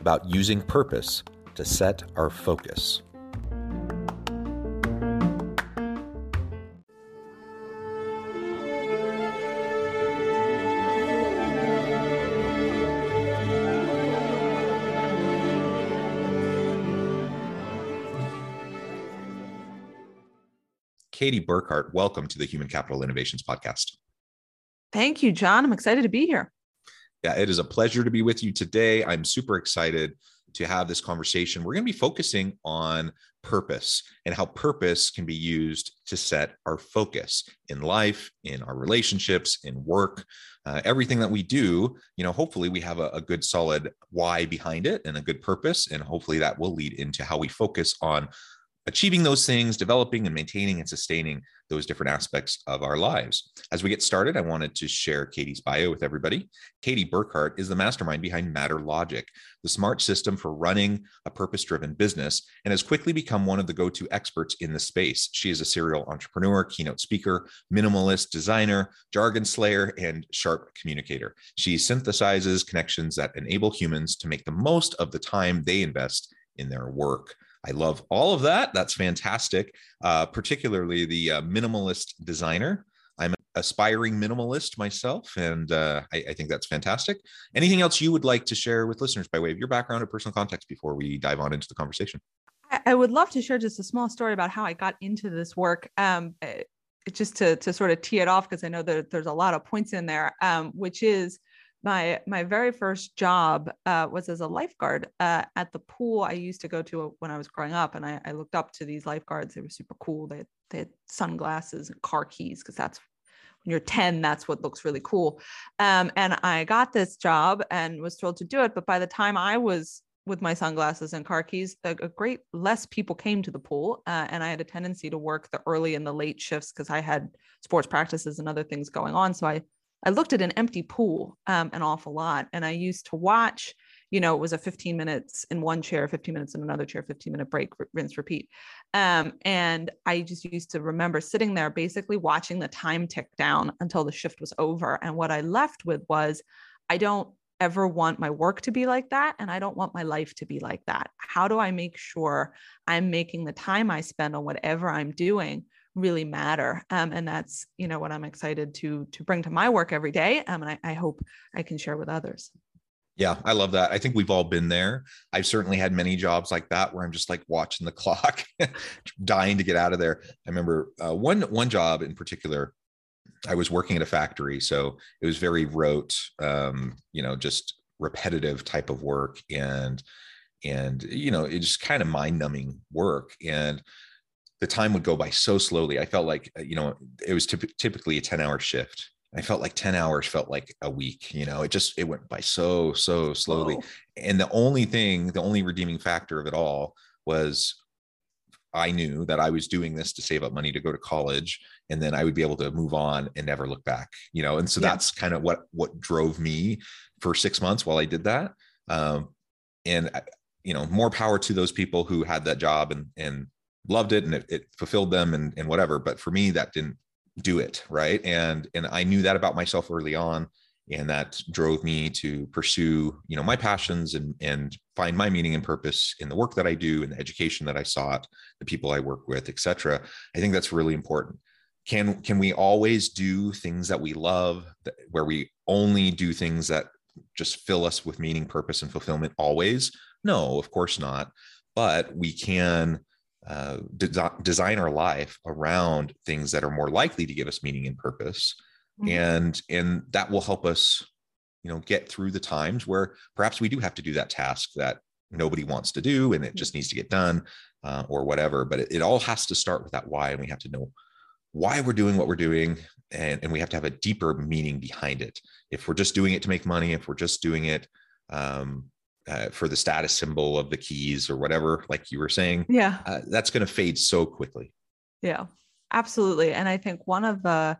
about using purpose to set our focus. Katie Burkhart, welcome to the Human Capital Innovations Podcast. Thank you, John. I'm excited to be here. Yeah, it is a pleasure to be with you today. I'm super excited to have this conversation. We're going to be focusing on purpose and how purpose can be used to set our focus in life, in our relationships, in work, uh, everything that we do. You know, hopefully we have a, a good solid why behind it and a good purpose. And hopefully that will lead into how we focus on achieving those things, developing and maintaining and sustaining those different aspects of our lives. As we get started, I wanted to share Katie's bio with everybody. Katie Burkhart is the mastermind behind MatterLogic, the smart system for running a purpose driven business, and has quickly become one of the go to experts in the space. She is a serial entrepreneur, keynote speaker, minimalist designer, jargon slayer, and sharp communicator. She synthesizes connections that enable humans to make the most of the time they invest in their work. I love all of that. That's fantastic, uh, particularly the uh, minimalist designer. I'm an aspiring minimalist myself, and uh, I, I, think that's fantastic. Anything else you would like to share with listeners by way of your background or personal context before we dive on into the conversation? I would love to share just a small story about how I got into this work. Um, eh, just to, to sort of tee it off, because I know that there's a lot of points in there, um, which is my my very first job uh, was as a lifeguard uh, at the pool I used to go to when I was growing up, and I, I looked up to these lifeguards. They were super cool. They had, they had sunglasses and car keys because that's when you're 10 that's what looks really cool um, and i got this job and was thrilled to do it but by the time i was with my sunglasses and car keys a, a great less people came to the pool uh, and i had a tendency to work the early and the late shifts because i had sports practices and other things going on so i I looked at an empty pool um, an awful lot. And I used to watch, you know, it was a 15 minutes in one chair, 15 minutes in another chair, 15 minute break, rinse, repeat. Um, and I just used to remember sitting there basically watching the time tick down until the shift was over. And what I left with was, I don't ever want my work to be like that. And I don't want my life to be like that. How do I make sure I'm making the time I spend on whatever I'm doing? Really matter um, and that's you know what i'm excited to to bring to my work every day um, and I, I hope i can share with others yeah, I love that. I think we've all been there. I've certainly had many jobs like that where I'm just like watching the clock, dying to get out of there. I remember uh, one one job in particular. I was working at a factory, so it was very rote, um, you know, just repetitive type of work, and and you know, it's just kind of mind numbing work. And the time would go by so slowly. I felt like, uh, you know, it was typ- typically a 10 hour shift. I felt like 10 hours felt like a week, you know, it just, it went by so, so slowly. Oh. And the only thing, the only redeeming factor of it all was I knew that I was doing this to save up money to go to college and then I would be able to move on and never look back, you know? And so yeah. that's kind of what, what drove me for six months while I did that. Um, and you know, more power to those people who had that job and, and loved it and it, it fulfilled them and, and whatever. But for me, that didn't do it. Right. And, and I knew that about myself early on. And that drove me to pursue, you know, my passions and, and find my meaning and purpose in the work that I do and the education that I sought, the people I work with, etc. I think that's really important. can can we always do things that we love that, where we only do things that just fill us with meaning purpose and fulfillment always no of course not but we can uh, de- design our life around things that are more likely to give us meaning and purpose. Mm-hmm. and and that will help us you know get through the times where perhaps we do have to do that task that nobody wants to do and it just needs to get done uh, or whatever. But it, it all has to start with that why and we have to know why we're doing what we're doing and, and we have to have a deeper meaning behind it. If we're just doing it to make money if we're just doing it um, uh, for the status symbol of the keys or whatever like you were saying yeah uh, that's going to fade so quickly yeah absolutely and i think one of the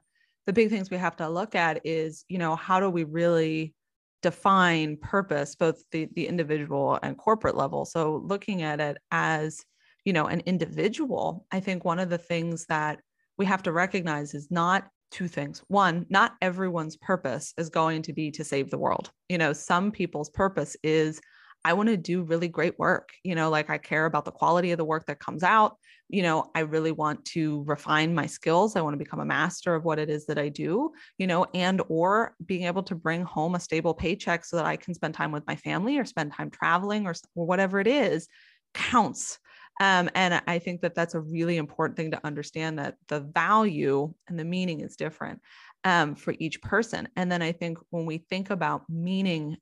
the big things we have to look at is you know how do we really define purpose both the the individual and corporate level so looking at it as you know an individual i think one of the things that we have to recognize is not two things. One, not everyone's purpose is going to be to save the world. You know, some people's purpose is I want to do really great work. You know, like I care about the quality of the work that comes out. You know, I really want to refine my skills. I want to become a master of what it is that I do, you know, and or being able to bring home a stable paycheck so that I can spend time with my family or spend time traveling or, or whatever it is counts um, and I think that that's a really important thing to understand that the value and the meaning is different um, for each person. And then I think when we think about meaning,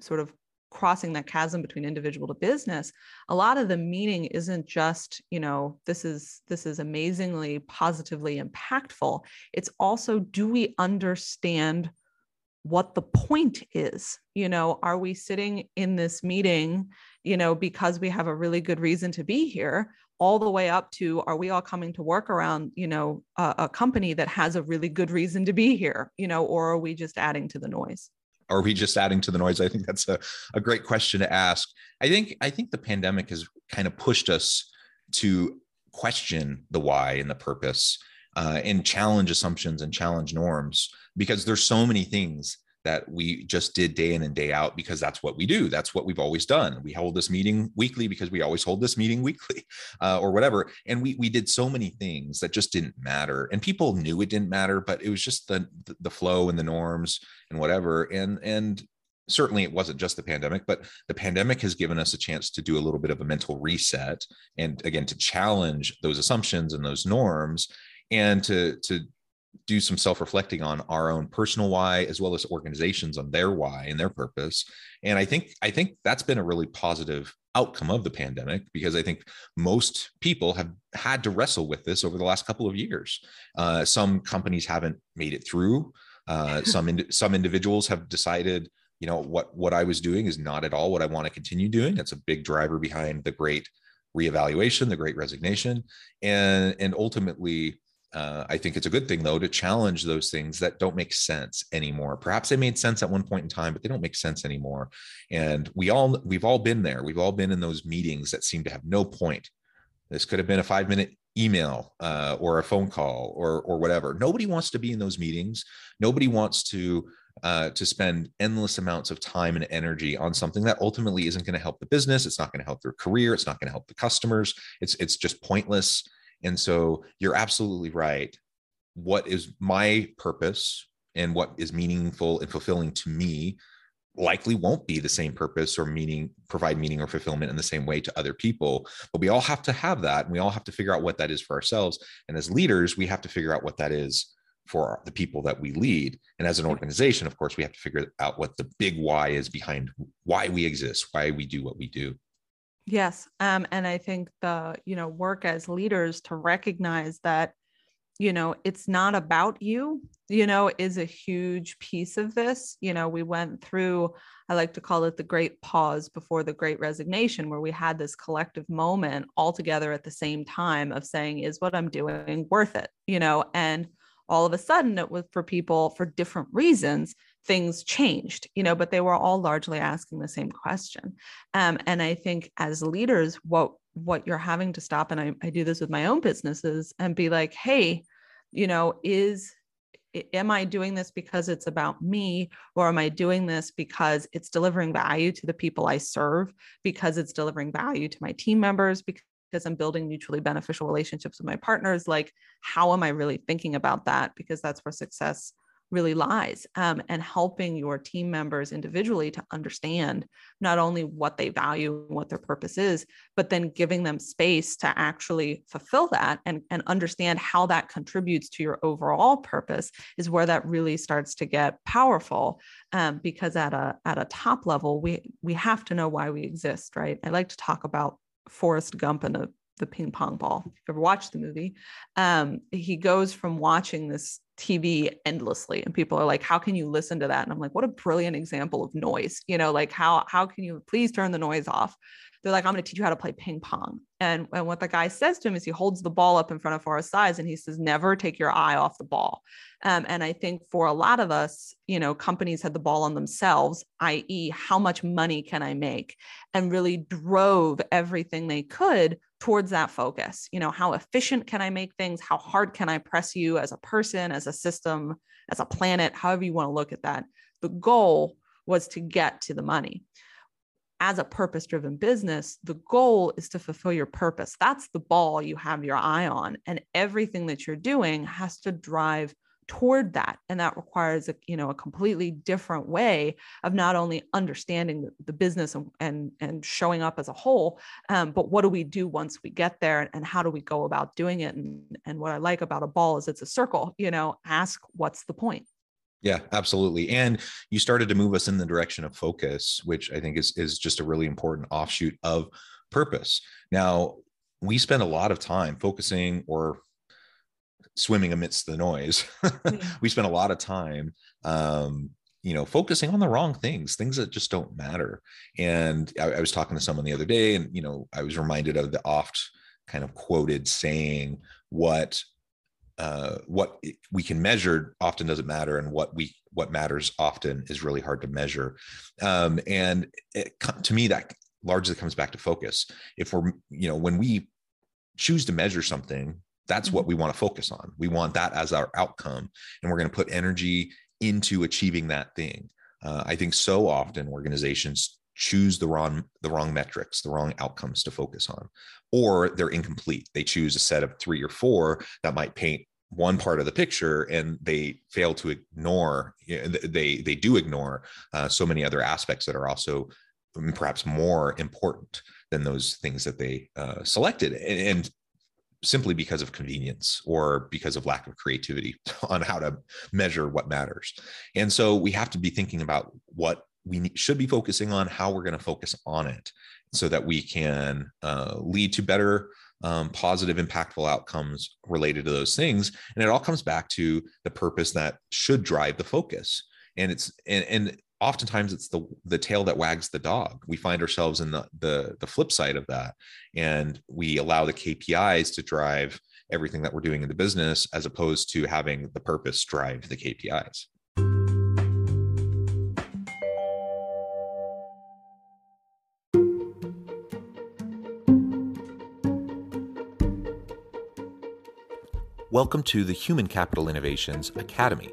sort of crossing that chasm between individual to business a lot of the meaning isn't just you know this is this is amazingly positively impactful. It's also do we understand what the point is? You know are we sitting in this meeting you know because we have a really good reason to be here all the way up to are we all coming to work around you know a, a company that has a really good reason to be here you know or are we just adding to the noise are we just adding to the noise? I think that's a, a great question to ask. I think i think the pandemic has kind of pushed us to question the why and the purpose uh, and challenge assumptions and challenge norms because there's so many things that we just did day in and day out because that's what we do. That's what we've always done. We hold this meeting weekly because we always hold this meeting weekly uh, or whatever. And we we did so many things that just didn't matter. And people knew it didn't matter, but it was just the the flow and the norms and whatever. And and certainly it wasn't just the pandemic, but the pandemic has given us a chance to do a little bit of a mental reset and again to challenge those assumptions and those norms and to to do some self-reflecting on our own personal why as well as organizations on their why and their purpose. And i think i think that's been a really positive outcome of the pandemic because i think most people have had to wrestle with this over the last couple of years. Uh, some companies haven't made it through. Uh, some in, some individuals have decided you know what what i was doing is not at all what i want to continue doing. That's a big driver behind the great reevaluation the great resignation. And and ultimately uh, I think it's a good thing, though, to challenge those things that don't make sense anymore. Perhaps they made sense at one point in time, but they don't make sense anymore. And we all we've all been there. We've all been in those meetings that seem to have no point. This could have been a five minute email uh, or a phone call or or whatever. Nobody wants to be in those meetings. Nobody wants to uh, to spend endless amounts of time and energy on something that ultimately isn't going to help the business. It's not going to help their career. It's not going to help the customers. It's it's just pointless. And so you're absolutely right. What is my purpose and what is meaningful and fulfilling to me likely won't be the same purpose or meaning provide meaning or fulfillment in the same way to other people. But we all have to have that and we all have to figure out what that is for ourselves. And as leaders we have to figure out what that is for the people that we lead. And as an organization of course we have to figure out what the big why is behind why we exist why we do what we do Yes. Um, and I think the, you know, work as leaders to recognize that, you know, it's not about you, you know, is a huge piece of this. You know, we went through, I like to call it the great pause before the great resignation, where we had this collective moment all together at the same time of saying, is what I'm doing worth it? You know, and all of a sudden it was for people for different reasons things changed you know but they were all largely asking the same question um, and i think as leaders what what you're having to stop and I, I do this with my own businesses and be like hey you know is am i doing this because it's about me or am i doing this because it's delivering value to the people i serve because it's delivering value to my team members because because I'm building mutually beneficial relationships with my partners. Like, how am I really thinking about that? Because that's where success really lies um, and helping your team members individually to understand not only what they value and what their purpose is but then giving them space to actually fulfill that and, and understand how that contributes to your overall purpose is where that really starts to get powerful um, because at a at a top level we we have to know why we exist right i like to talk about Forrest Gump and the the ping pong ball. If you ever watched the movie, um, he goes from watching this TV endlessly, and people are like, "How can you listen to that?" And I'm like, "What a brilliant example of noise!" You know, like how how can you please turn the noise off? They're like, "I'm going to teach you how to play ping pong." And and what the guy says to him is he holds the ball up in front of Forrest's eyes, and he says, "Never take your eye off the ball." Um, and I think for a lot of us, you know, companies had the ball on themselves, i.e., how much money can I make, and really drove everything they could towards that focus. You know, how efficient can I make things? How hard can I press you as a person, as a system, as a planet, however you want to look at that. The goal was to get to the money. As a purpose driven business, the goal is to fulfill your purpose. That's the ball you have your eye on. And everything that you're doing has to drive toward that and that requires a you know a completely different way of not only understanding the, business and, and, and showing up as a whole um, but what do we do once we get there and how do we go about doing it and and what i like about a ball is it's a circle you know ask what's the point yeah, absolutely. And you started to move us in the direction of focus, which I think is is just a really important offshoot of purpose. Now, we spend a lot of time focusing or swimming amidst the noise. we spend a lot of time um, you know focusing on the wrong things things that just don't matter. And I, I, was talking to someone the other day and you know i was reminded of the oft kind of quoted saying what uh, what we can measure often doesn't matter and what we what matters often is really hard to measure. Um, and it, to me that largely comes back to focus. If we're you know when we choose to measure something that's what mm-hmm. we want to focus on. We want that as our outcome, and we're going to put energy into achieving that thing. Uh, I think so often organizations choose the wrong the wrong metrics, the wrong outcomes to focus on, or they're incomplete. They choose a set of three or four that might paint one part of the picture and they fail to ignore they they do ignore uh, so many other aspects that are also mm, perhaps more important than those things that they uh, selected and, and, simply because of convenience or because of lack of creativity on how to measure what matters. And so we have to be thinking about what we should be focusing on, how we're going to focus on it so that we can uh, lead to better, um, positive, impactful outcomes related to those things. And it all comes back to the purpose that should drive the focus. And it's and, and oftentimes it's the the tail that wags the dog. We find ourselves in the the the flip side of that and we allow the kpis to drive everything that we're doing in the business as opposed to having the purpose drive the kpis Welcome to the Human Capital Innovations Academy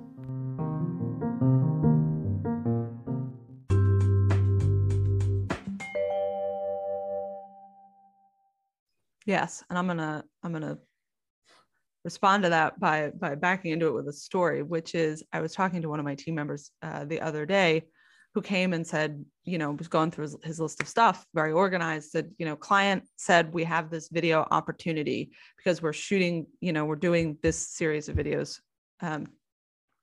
Yes, and I'm gonna I'm gonna respond to that by by backing into it with a story, which is I was talking to one of my team members uh, the other day who came and said, you know, was going through his, his, list of stuff, very organized, said, you know, client said, we have this video opportunity because we're shooting, you know, we're doing this series of videos um,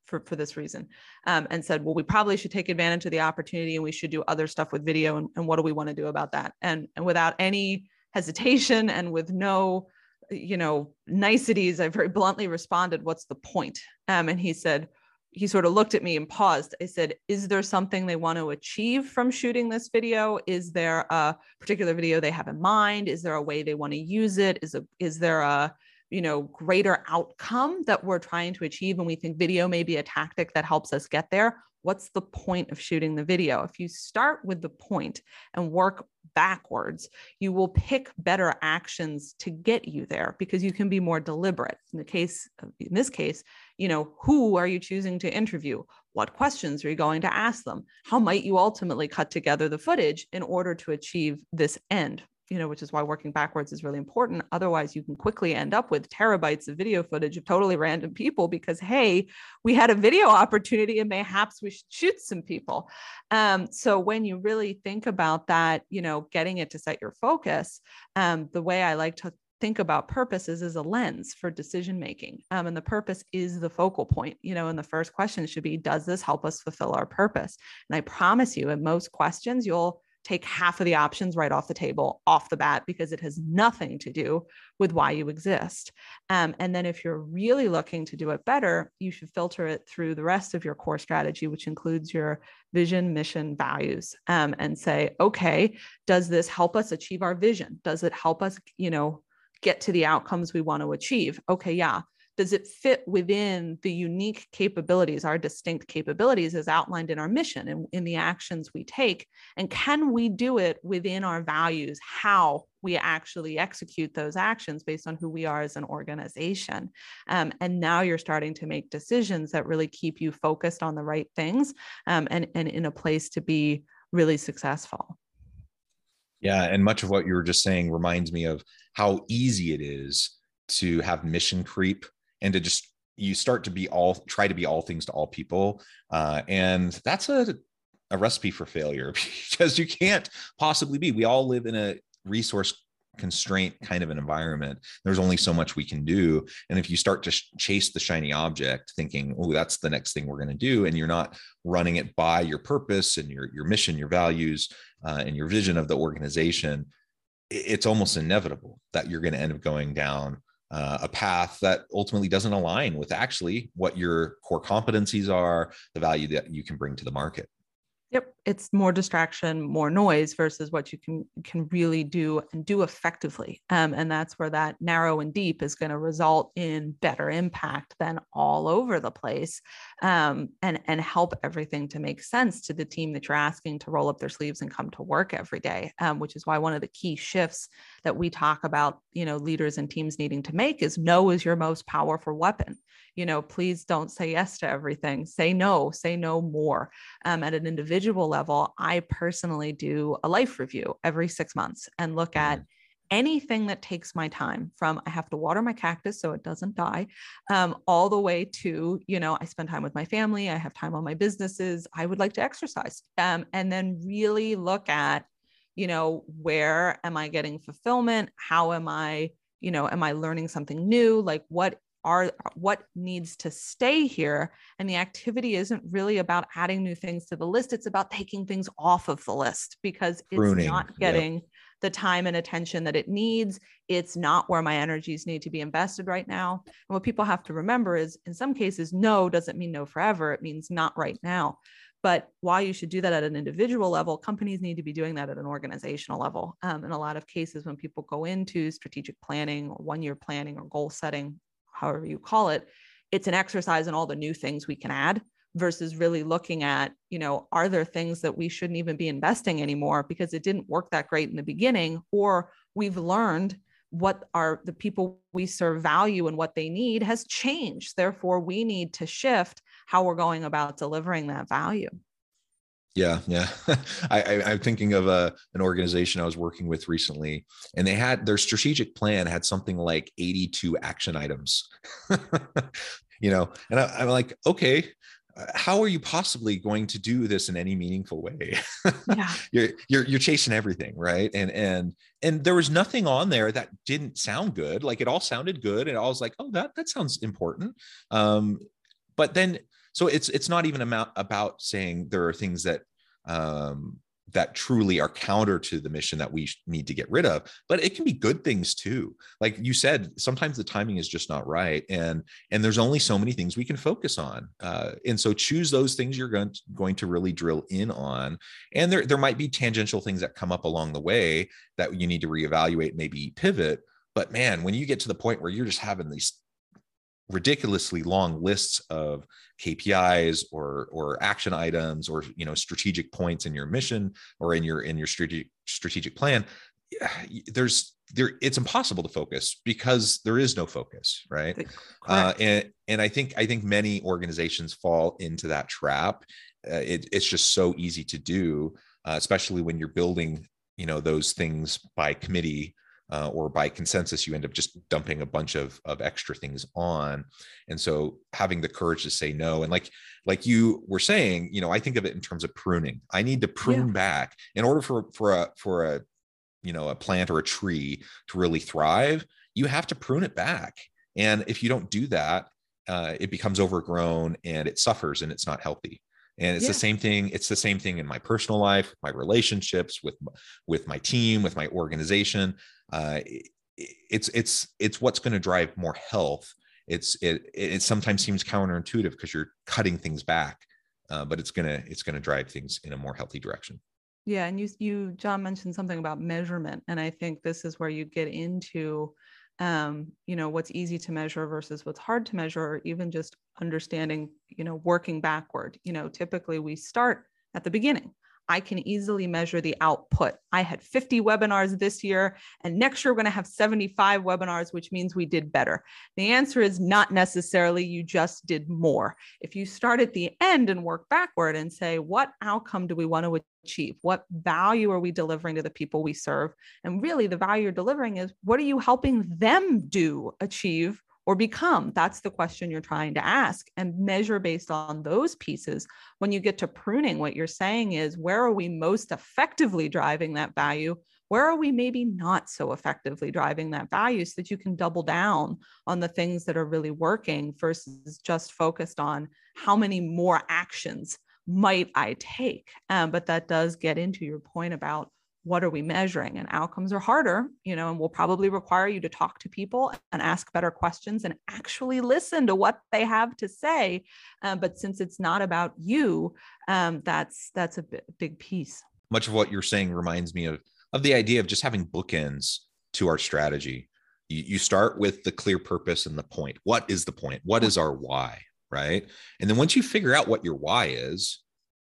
for, for this reason. Um, and said, well, we probably should take advantage of the opportunity and we should do other stuff with video. And, and what do we want to do about that? And, and without any hesitation and with no, you know, niceties, I very bluntly responded, what's the point? Um, and he said, he sort of looked at me and paused. I said, Is there something they want to achieve from shooting this video? Is there a particular video they have in mind? Is there a way they want to use it? Is, a, is there a you know greater outcome that we're trying to achieve and we think video may be a tactic that helps us get there what's the point of shooting the video? If you start with the point and work backwards you will pick better actions to get you there because you can be more deliberate. In the case in this case you know who are you choosing to interview? What questions are you going to ask them? How might you ultimately cut together the footage in order to achieve this end you know, which is why working backwards is really important. Otherwise, you can quickly end up with terabytes of video footage of totally random people because, hey, we had a video opportunity and mayhaps we should shoot some people. Um, so when you really think about that, you know, getting it to set your focus, um, the way I like to think about purpose is as a lens for decision making um, and the purpose is the focal point you know and the first question should be does this help us fulfill our purpose and i promise you in most questions you'll take half of the options right off the table off the bat because it has nothing to do with why you exist. Um, and then if you're really looking to do it better, you should filter it through the rest of your core strategy, which includes your vision, mission, values, um, and say, okay, does this help us achieve our vision? Does it help us, you know, get to the outcomes we want to achieve? Okay, yeah does it fit within the unique capabilities, our distinct capabilities as outlined in our mission and in the actions we take? And can we do it within our values, how we actually execute those actions based on who we are as an organization? Um, and now you're starting to make decisions that really keep you focused on the right things um, and, and in a place to be really successful. Yeah. And much of what you were just saying reminds me of how easy it is to have mission creep and to just you start to be all try to be all things to all people uh, and that's a, a recipe for failure because you can't possibly be. We all live in a resource constraint kind of an environment. There's only so much we can do. And if you start to sh- chase the shiny object thinking oh that's the next thing we're going to do and you're not running it by your purpose and your your mission your values uh, and your vision of the organization it's almost inevitable that you're going to end up going down uh, a path that ultimately doesn't align with actually what your core competencies are, the value that you can bring to the market. Yep, it's more distraction, more noise versus what you can can really do and do effectively. Um, and that's where that narrow and deep is going to result in better impact than all over the place, um, and and help everything to make sense to the team that you're asking to roll up their sleeves and come to work every day. Um, which is why one of the key shifts that we talk about, you know, leaders and teams needing to make is no is your most powerful weapon. You know please don't say yes to everything. Say no say no more. Um, at an individual level i personally do a life review every six months and look at mm-hmm. anything that takes my time from i have to water my cactus so it doesn't die um, all the way to you know i spend time with my family i have time on my businesses i would like to exercise um, and then really look at you know where am i getting fulfillment? How am i you know am i learning something new? Like what are what needs to stay here? And the activity isn't really about adding new things to the list. It's about taking things off of the list because it's Pruning. not getting yep. the time and attention that it needs. It's not where my energies need to be invested right now. And what people have to remember is in some cases no doesn't mean no forever. It means not right now but while you should do that at an individual level, companies need to be doing that at an organizational level. Um, in a lot of cases, when people go into strategic planning one year planning or goal setting, however you call it, it's an exercise in all the new things we can add versus really looking at, you know, are there things that we shouldn't even be investing anymore because it didn't work that great in the beginning, or we've learned what are the people we serve value and what they need has changed. Therefore, we need to shift how we're going about delivering that value. Yeah, yeah. I, I, am thinking of a uh, an organization I was working with recently, and they had their strategic plan had something like 82 action items. you know, and I, I'm like, okay, how are you possibly going to do this in any meaningful way yeah you're, you're you're chasing everything right and and and there was nothing on there that didn't sound good like it all sounded good and i was like oh that that sounds important um but then so it's it's not even about about saying there are things that um that truly are counter to the mission that we need to get rid of but it can be good things too. Like you said sometimes the timing is just not right and and there's only so many things we can focus on. Uh, and so choose those things you're going to, going to really drill in on and there there might be tangential things that come up along the way that you need to reevaluate maybe pivot but man when you get to the point where you're just having these ridiculously long lists of KPIs or or action items or you know strategic points in your mission or in your in your strategic strategic plan there's there it's impossible to focus because there is no focus right? Uh, and and i think i think many organizations fall into that trap. Uh, it, it's just so easy to do uh, especially when you're building you know those things by committee uh, or by consensus you end up just dumping a bunch of, of extra things on. And so having the courage to say no and like like you were saying you know i think of it in terms of pruning. I need to prune yeah. back in order for for a for a you know a plant or a tree to really thrive you have to prune it back. And if you don't do that uh, it becomes overgrown and it suffers and it's not healthy. And it's yeah. the same thing it's the same thing in my personal life my relationships with with my team with my organization uh, it's it's it's what's going to drive more health. It's it it sometimes seems counterintuitive because you're cutting things back uh, but it's gonna it's gonna drive things in a more healthy direction. Yeah and you you john mentioned something about measurement and i think this is where you get into um, you know what's easy to measure versus what's hard to measure or even just understanding you know working backward. You know typically we start at the beginning I can easily measure the output. I had 50 webinars this year, and next year we're going to have 75 webinars, which means we did better. The answer is not necessarily you just did more. If you start at the end and work backward and say, what outcome do we want to achieve? What value are we delivering to the people we serve? And really, the value you're delivering is what are you helping them do, achieve, or become? That's the question you're trying to ask and measure based on those pieces. When you get to pruning, what you're saying is where are we most effectively driving that value? Where are we maybe not so effectively driving that value so that you can double down on the things that are really working versus just focused on how many more actions might I take? Um, but that does get into your point about what are we measuring? And outcomes are harder you know and will probably require you to talk to people and ask better questions and actually listen to what they have to say. Um, but since it's not about you um, that's that's a big piece. Much of what you're saying reminds me of of the idea of just having bookends to our strategy. You, you start with the clear purpose and the point. What is the point? What is our why right? And then once you figure out what your why is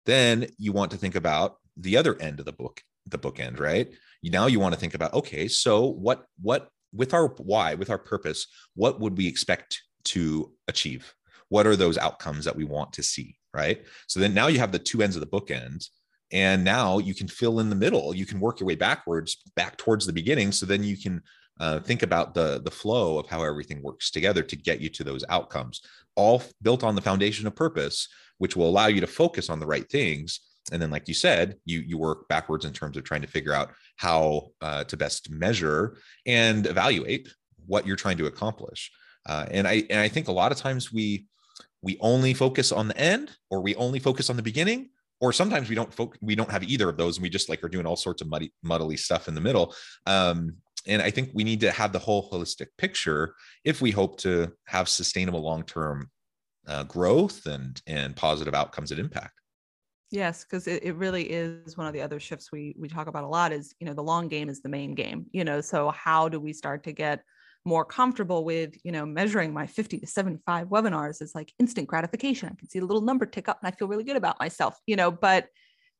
then you want to think about the other end of the book the bookend, right? Now you want to think about, okay, so what, what, with our why, with our purpose, what would we expect to achieve? What are those outcomes that we want to see, right? So then now you have the two ends of the bookend, and now you can fill in the middle. You can work your way backwards, back towards the beginning. So then you can uh, think about the the flow of how everything works together to get you to those outcomes, all built on the foundation of purpose, which will allow you to focus on the right things and then like you said you you work backwards in terms of trying to figure out how uh, to best measure and evaluate what you're trying to accomplish. Uh, and i and i think a lot of times we we only focus on the end or we only focus on the beginning or sometimes we don't focus we don't have either of those and we just like are doing all sorts of muddy muddly stuff in the middle. Um, and i think we need to have the whole holistic picture if we hope to have sustainable long-term uh, growth and and positive outcomes and impact Yes, because it, it really is one of the other shifts we we talk about a lot is, you know, the long game is the main game, you know. So how do we start to get more comfortable with, you know, measuring my 50 to 75 webinars is like instant gratification. I can see the little number tick up and I feel really good about myself, you know, but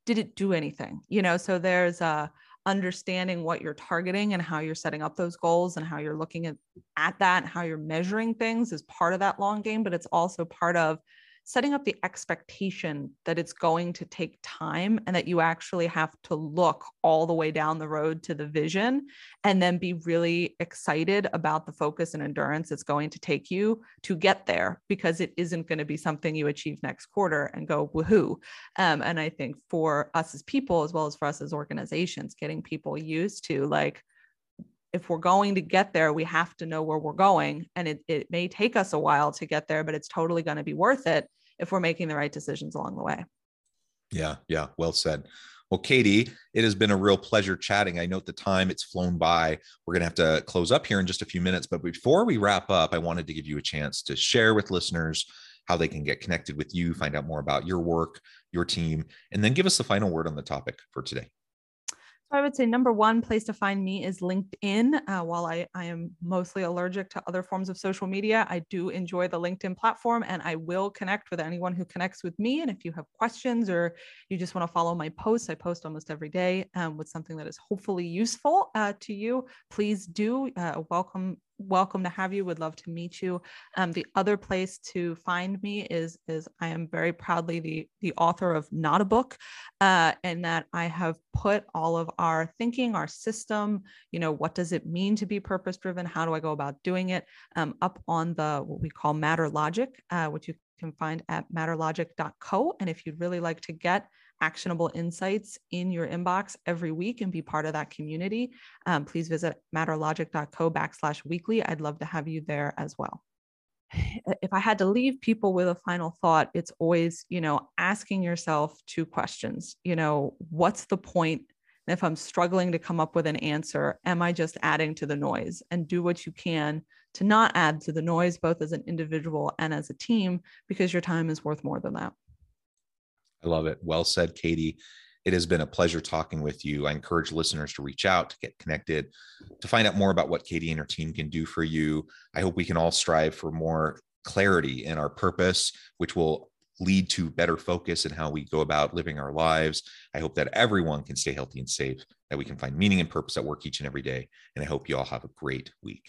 did it do anything? You know, so there's a understanding what you're targeting and how you're setting up those goals and how you're looking at, at that and how you're measuring things is part of that long game, but it's also part of setting up the expectation that it's going to take time and that you actually have to look all the way down the road to the vision and then be really excited about the focus and endurance it's going to take you to get there because it isn't going to be something you achieve next quarter and go woohoo. Um, and I think for us as people, as well as for us as organizations, getting people used to like, if we're going to get there, we have to know where we're going. And it, it may take us a while to get there, but it's totally going to be worth it if we're making the right decisions along the way. Yeah, yeah, well said. Well, Katie, it has been a real pleasure chatting. I note the time it's flown by. We're going to have to close up here in just a few minutes. But before we wrap up, I wanted to give you a chance to share with listeners how they can get connected with you, find out more about your work, your team, and then give us the final word on the topic for today. I would say number one place to find me is LinkedIn. Uh, while I, I am mostly allergic to other forms of social media, I do enjoy the LinkedIn platform and I will connect with anyone who connects with me. And if you have questions or you just want to follow my posts, I post almost every day um, with something that is hopefully useful uh, to you. Please do uh, welcome welcome to have you. Would love to meet you. Um, the other place to find me is is I am very proudly the the author of Not a Book, uh, and that I have put all of our thinking, our system, you know, what does it mean to be purpose driven? How do I go about doing it? Um, up on the what we call MatterLogic, uh, which you can find at matterlogic.co. And if you'd really like to get actionable insights in your inbox every week and be part of that community, um, please visit matterlogic.co backslash weekly. I'd love to have you there as well. If I had to leave people with a final thought, it's always, you know, asking yourself two questions. You know, what's the point? And if I'm struggling to come up with an answer, am I just adding to the noise? And do what you can to not add to the noise, both as an individual and as a team, because your time is worth more than that. I love it. Well said, Katie. It has been a pleasure talking with you. I encourage listeners to reach out, to get connected, to find out more about what Katie and her team can do for you. I hope we can all strive for more clarity in our purpose, which will lead to better focus in how we go about living our lives. I hope that everyone can stay healthy and safe, that we can find meaning and purpose at work each and every day. And I hope you all have a great week.